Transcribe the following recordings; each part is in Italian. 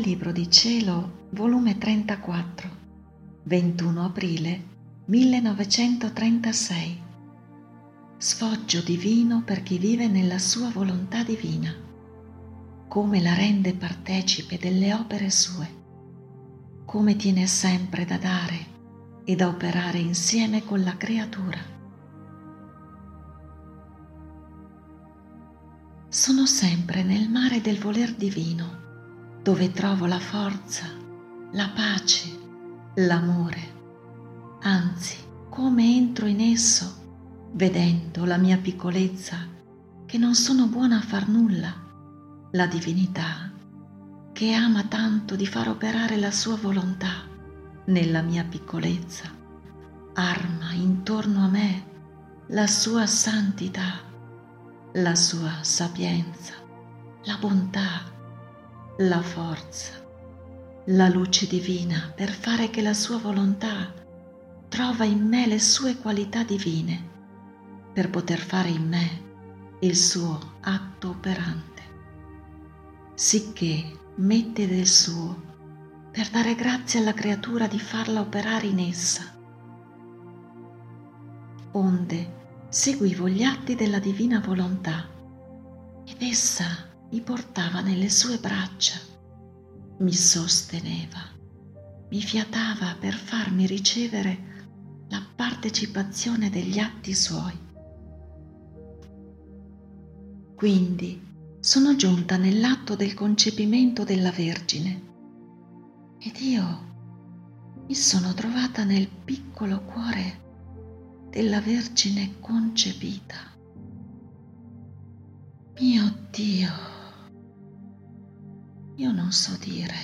Libro di Cielo, volume 34, 21 aprile 1936. Sfoggio divino per chi vive nella sua volontà divina, come la rende partecipe delle opere sue, come tiene sempre da dare e da operare insieme con la creatura. Sono sempre nel mare del voler divino dove trovo la forza, la pace, l'amore. Anzi, come entro in esso, vedendo la mia piccolezza, che non sono buona a far nulla, la divinità, che ama tanto di far operare la sua volontà nella mia piccolezza, arma intorno a me la sua santità, la sua sapienza, la bontà, la forza, la luce divina per fare che la sua volontà trova in me le sue qualità divine per poter fare in me il suo atto operante, sicché mette del suo per dare grazie alla creatura di farla operare in essa. Onde seguivo gli atti della divina volontà ed essa mi portava nelle sue braccia, mi sosteneva, mi fiatava per farmi ricevere la partecipazione degli atti suoi. Quindi sono giunta nell'atto del concepimento della Vergine ed io mi sono trovata nel piccolo cuore della Vergine concepita. Mio Dio! Io non so dire,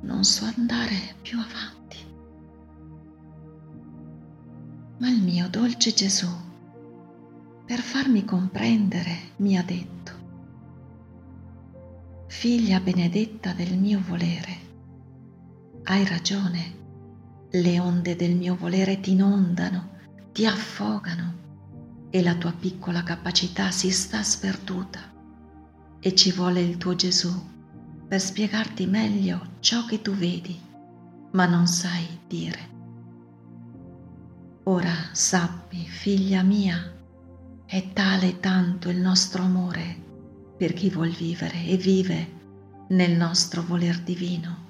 non so andare più avanti. Ma il mio dolce Gesù, per farmi comprendere, mi ha detto, figlia benedetta del mio volere, hai ragione, le onde del mio volere ti inondano, ti affogano e la tua piccola capacità si sta sperduta e ci vuole il tuo Gesù per spiegarti meglio ciò che tu vedi, ma non sai dire. Ora sappi, figlia mia, è tale tanto il nostro amore per chi vuol vivere e vive nel nostro voler divino,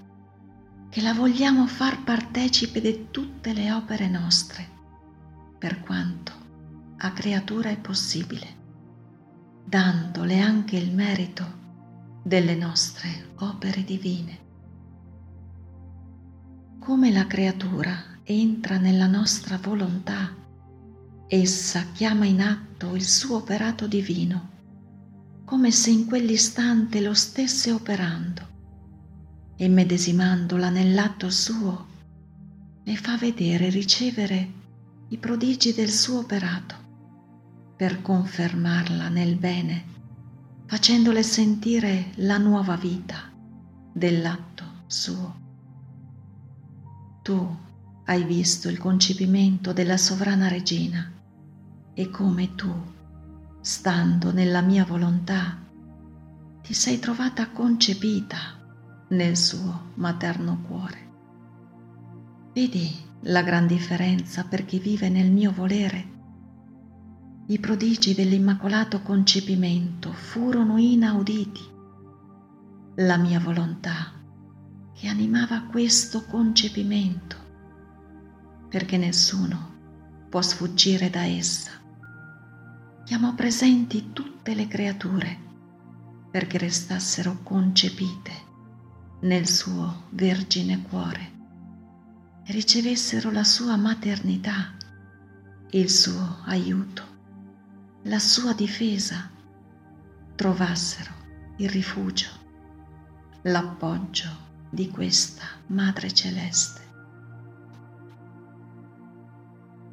che la vogliamo far partecipe di tutte le opere nostre, per quanto a creatura è possibile dandole anche il merito delle nostre opere divine. Come la creatura entra nella nostra volontà, essa chiama in atto il suo operato divino, come se in quell'istante lo stesse operando, e medesimandola nell'atto suo, le fa vedere e ricevere i prodigi del suo operato per confermarla nel bene, facendole sentire la nuova vita dell'atto suo. Tu hai visto il concepimento della sovrana regina e come tu, stando nella mia volontà, ti sei trovata concepita nel suo materno cuore. Vedi la gran differenza per chi vive nel mio volere i prodigi dell'immacolato concepimento furono inauditi. La mia volontà che animava questo concepimento, perché nessuno può sfuggire da essa. Chiamò presenti tutte le creature perché restassero concepite nel suo vergine cuore e ricevessero la sua maternità, il suo aiuto la sua difesa, trovassero il rifugio, l'appoggio di questa Madre Celeste.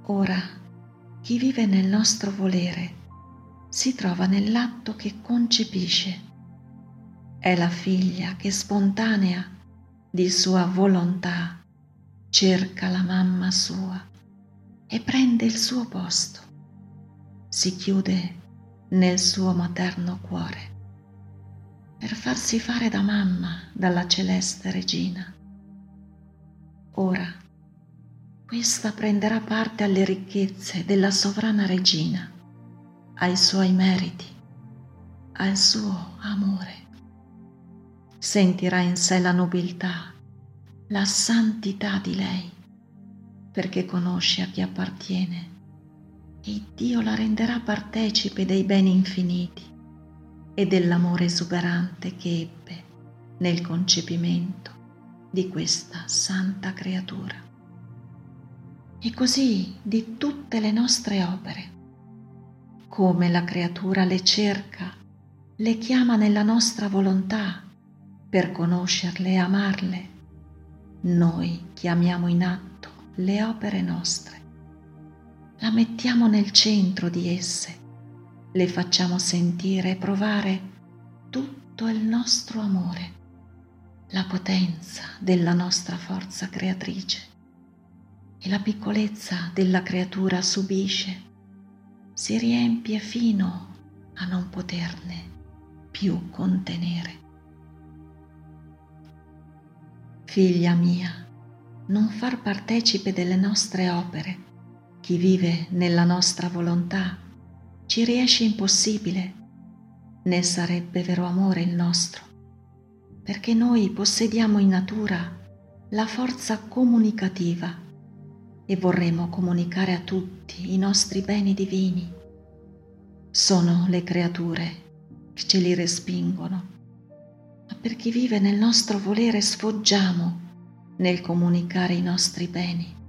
Ora, chi vive nel nostro volere si trova nell'atto che concepisce. È la figlia che spontanea di sua volontà cerca la mamma sua e prende il suo posto si chiude nel suo materno cuore per farsi fare da mamma dalla celeste regina. Ora, questa prenderà parte alle ricchezze della sovrana regina, ai suoi meriti, al suo amore. Sentirà in sé la nobiltà, la santità di lei, perché conosce a chi appartiene e Dio la renderà partecipe dei beni infiniti e dell'amore esuberante che ebbe nel concepimento di questa santa creatura. E così di tutte le nostre opere, come la creatura le cerca, le chiama nella nostra volontà per conoscerle e amarle, noi chiamiamo in atto le opere nostre, la mettiamo nel centro di esse le facciamo sentire e provare tutto il nostro amore, la potenza della nostra forza creatrice e la piccolezza della creatura subisce, si riempie fino a non poterne più contenere. Figlia mia, non far partecipe delle nostre opere chi vive nella nostra volontà ci riesce impossibile, né sarebbe vero amore il nostro, perché noi possediamo in natura la forza comunicativa e vorremmo comunicare a tutti i nostri beni divini. Sono le creature che ce li respingono, ma per chi vive nel nostro volere sfoggiamo nel comunicare i nostri beni.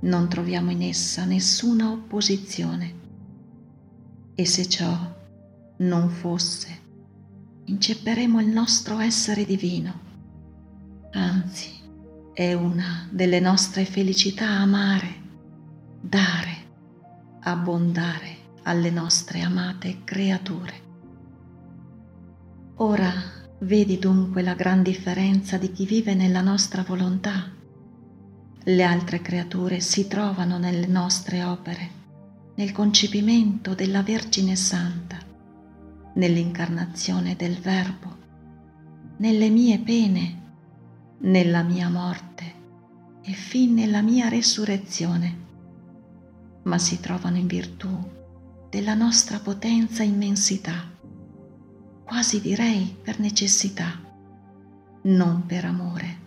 Non troviamo in essa nessuna opposizione e se ciò non fosse, incepperemo il nostro essere divino. Anzi, è una delle nostre felicità amare, dare, abbondare alle nostre amate creature. Ora vedi dunque la gran differenza di chi vive nella nostra volontà. Le altre creature si trovano nelle nostre opere nel concepimento della Vergine Santa, nell'incarnazione del Verbo, nelle mie pene, nella mia morte e fin nella mia resurrezione, ma si trovano in virtù della nostra potenza immensità, quasi direi per necessità, non per amore,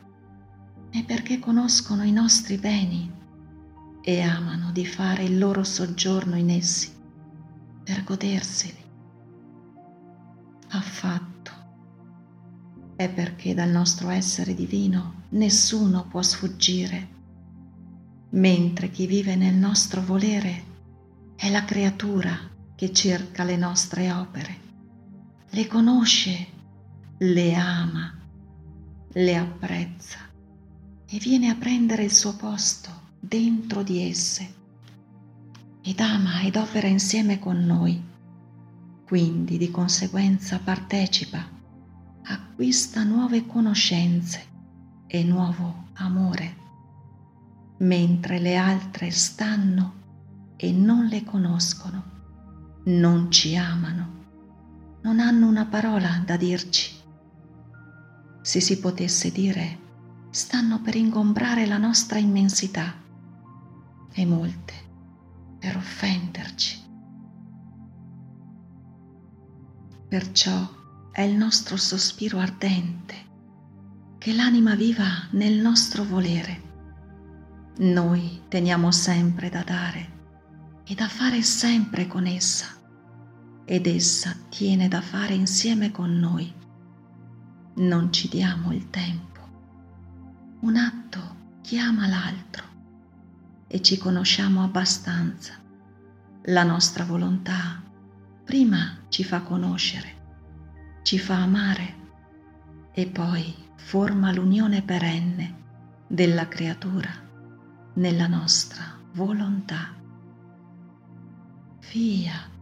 né perché conoscono i nostri beni e amano di fare il loro soggiorno in essi per goderseli. Affatto. È perché dal nostro essere divino nessuno può sfuggire, mentre chi vive nel nostro volere è la creatura che cerca le nostre opere, le conosce, le ama, le apprezza e viene a prendere il suo posto dentro di esse ed ama ed opera insieme con noi. Quindi di conseguenza partecipa, acquista nuove conoscenze e nuovo amore, mentre le altre stanno e non le conoscono, non ci amano, non hanno una parola da dirci. Se si potesse dire, stanno per ingombrare la nostra immensità e molte per offenderci. Perciò è il nostro sospiro ardente che l'anima viva nel nostro volere. Noi teniamo sempre da dare e da fare sempre con essa ed essa tiene da fare insieme con noi. Non ci diamo il tempo. Un atto chiama l'altro e ci conosciamo abbastanza. La nostra volontà prima ci fa conoscere, ci fa amare e poi forma l'unione perenne della creatura nella nostra volontà. Fiat.